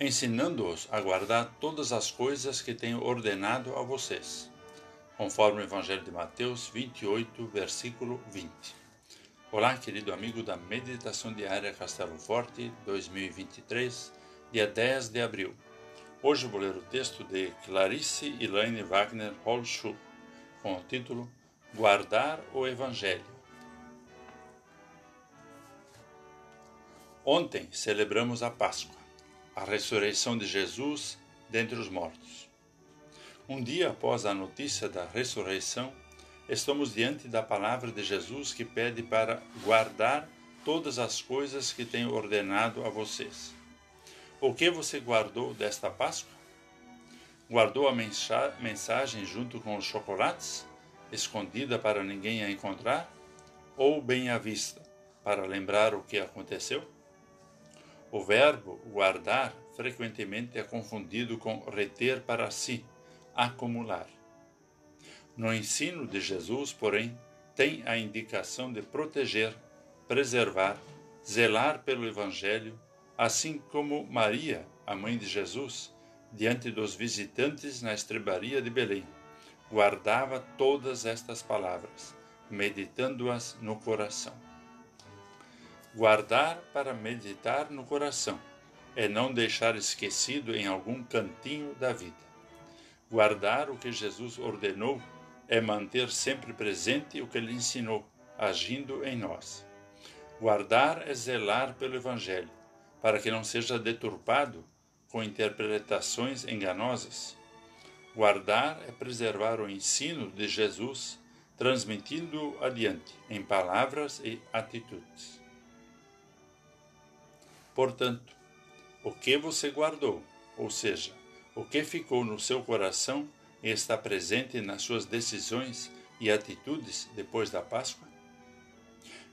ensinando-os a guardar todas as coisas que tenho ordenado a vocês, conforme o Evangelho de Mateus 28, versículo 20. Olá, querido amigo da Meditação Diária Castelo Forte 2023, dia 10 de abril. Hoje vou ler o texto de Clarice Elaine Wagner Holschuh, com o título Guardar o Evangelho. Ontem celebramos a Páscoa, a ressurreição de Jesus dentre os mortos. Um dia após a notícia da ressurreição, estamos diante da palavra de Jesus que pede para guardar todas as coisas que tenho ordenado a vocês. O que você guardou desta Páscoa? Guardou a mensagem junto com os chocolates, escondida para ninguém a encontrar? Ou bem à vista, para lembrar o que aconteceu? O verbo guardar frequentemente é confundido com reter para si, acumular. No ensino de Jesus, porém, tem a indicação de proteger, preservar, zelar pelo Evangelho, assim como Maria, a mãe de Jesus, diante dos visitantes na estrebaria de Belém, guardava todas estas palavras, meditando-as no coração. Guardar para meditar no coração é não deixar esquecido em algum cantinho da vida. Guardar o que Jesus ordenou é manter sempre presente o que ele ensinou, agindo em nós. Guardar é zelar pelo Evangelho, para que não seja deturpado com interpretações enganosas. Guardar é preservar o ensino de Jesus, transmitindo-o adiante em palavras e atitudes. Portanto, o que você guardou, ou seja, o que ficou no seu coração e está presente nas suas decisões e atitudes depois da Páscoa?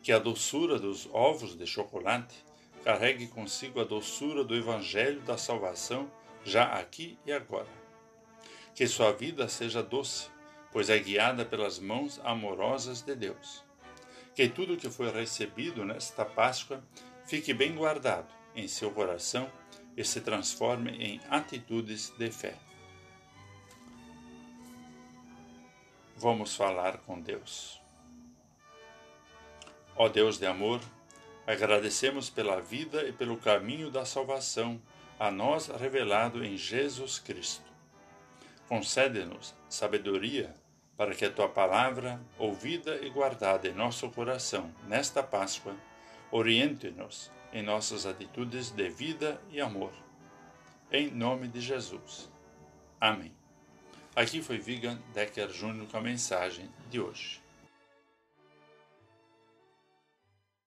Que a doçura dos ovos de chocolate carregue consigo a doçura do Evangelho da salvação já aqui e agora. Que sua vida seja doce, pois é guiada pelas mãos amorosas de Deus. Que tudo que foi recebido nesta Páscoa fique bem guardado em seu coração e se transforme em atitudes de fé. Vamos falar com Deus. Ó Deus de amor, agradecemos pela vida e pelo caminho da salvação a nós revelado em Jesus Cristo. Concede-nos sabedoria para que a tua palavra, ouvida e guardada em nosso coração nesta Páscoa, oriente-nos em nossas atitudes de vida e amor. Em nome de Jesus. Amém. Aqui foi Vigan Decker Júnior com a mensagem de hoje.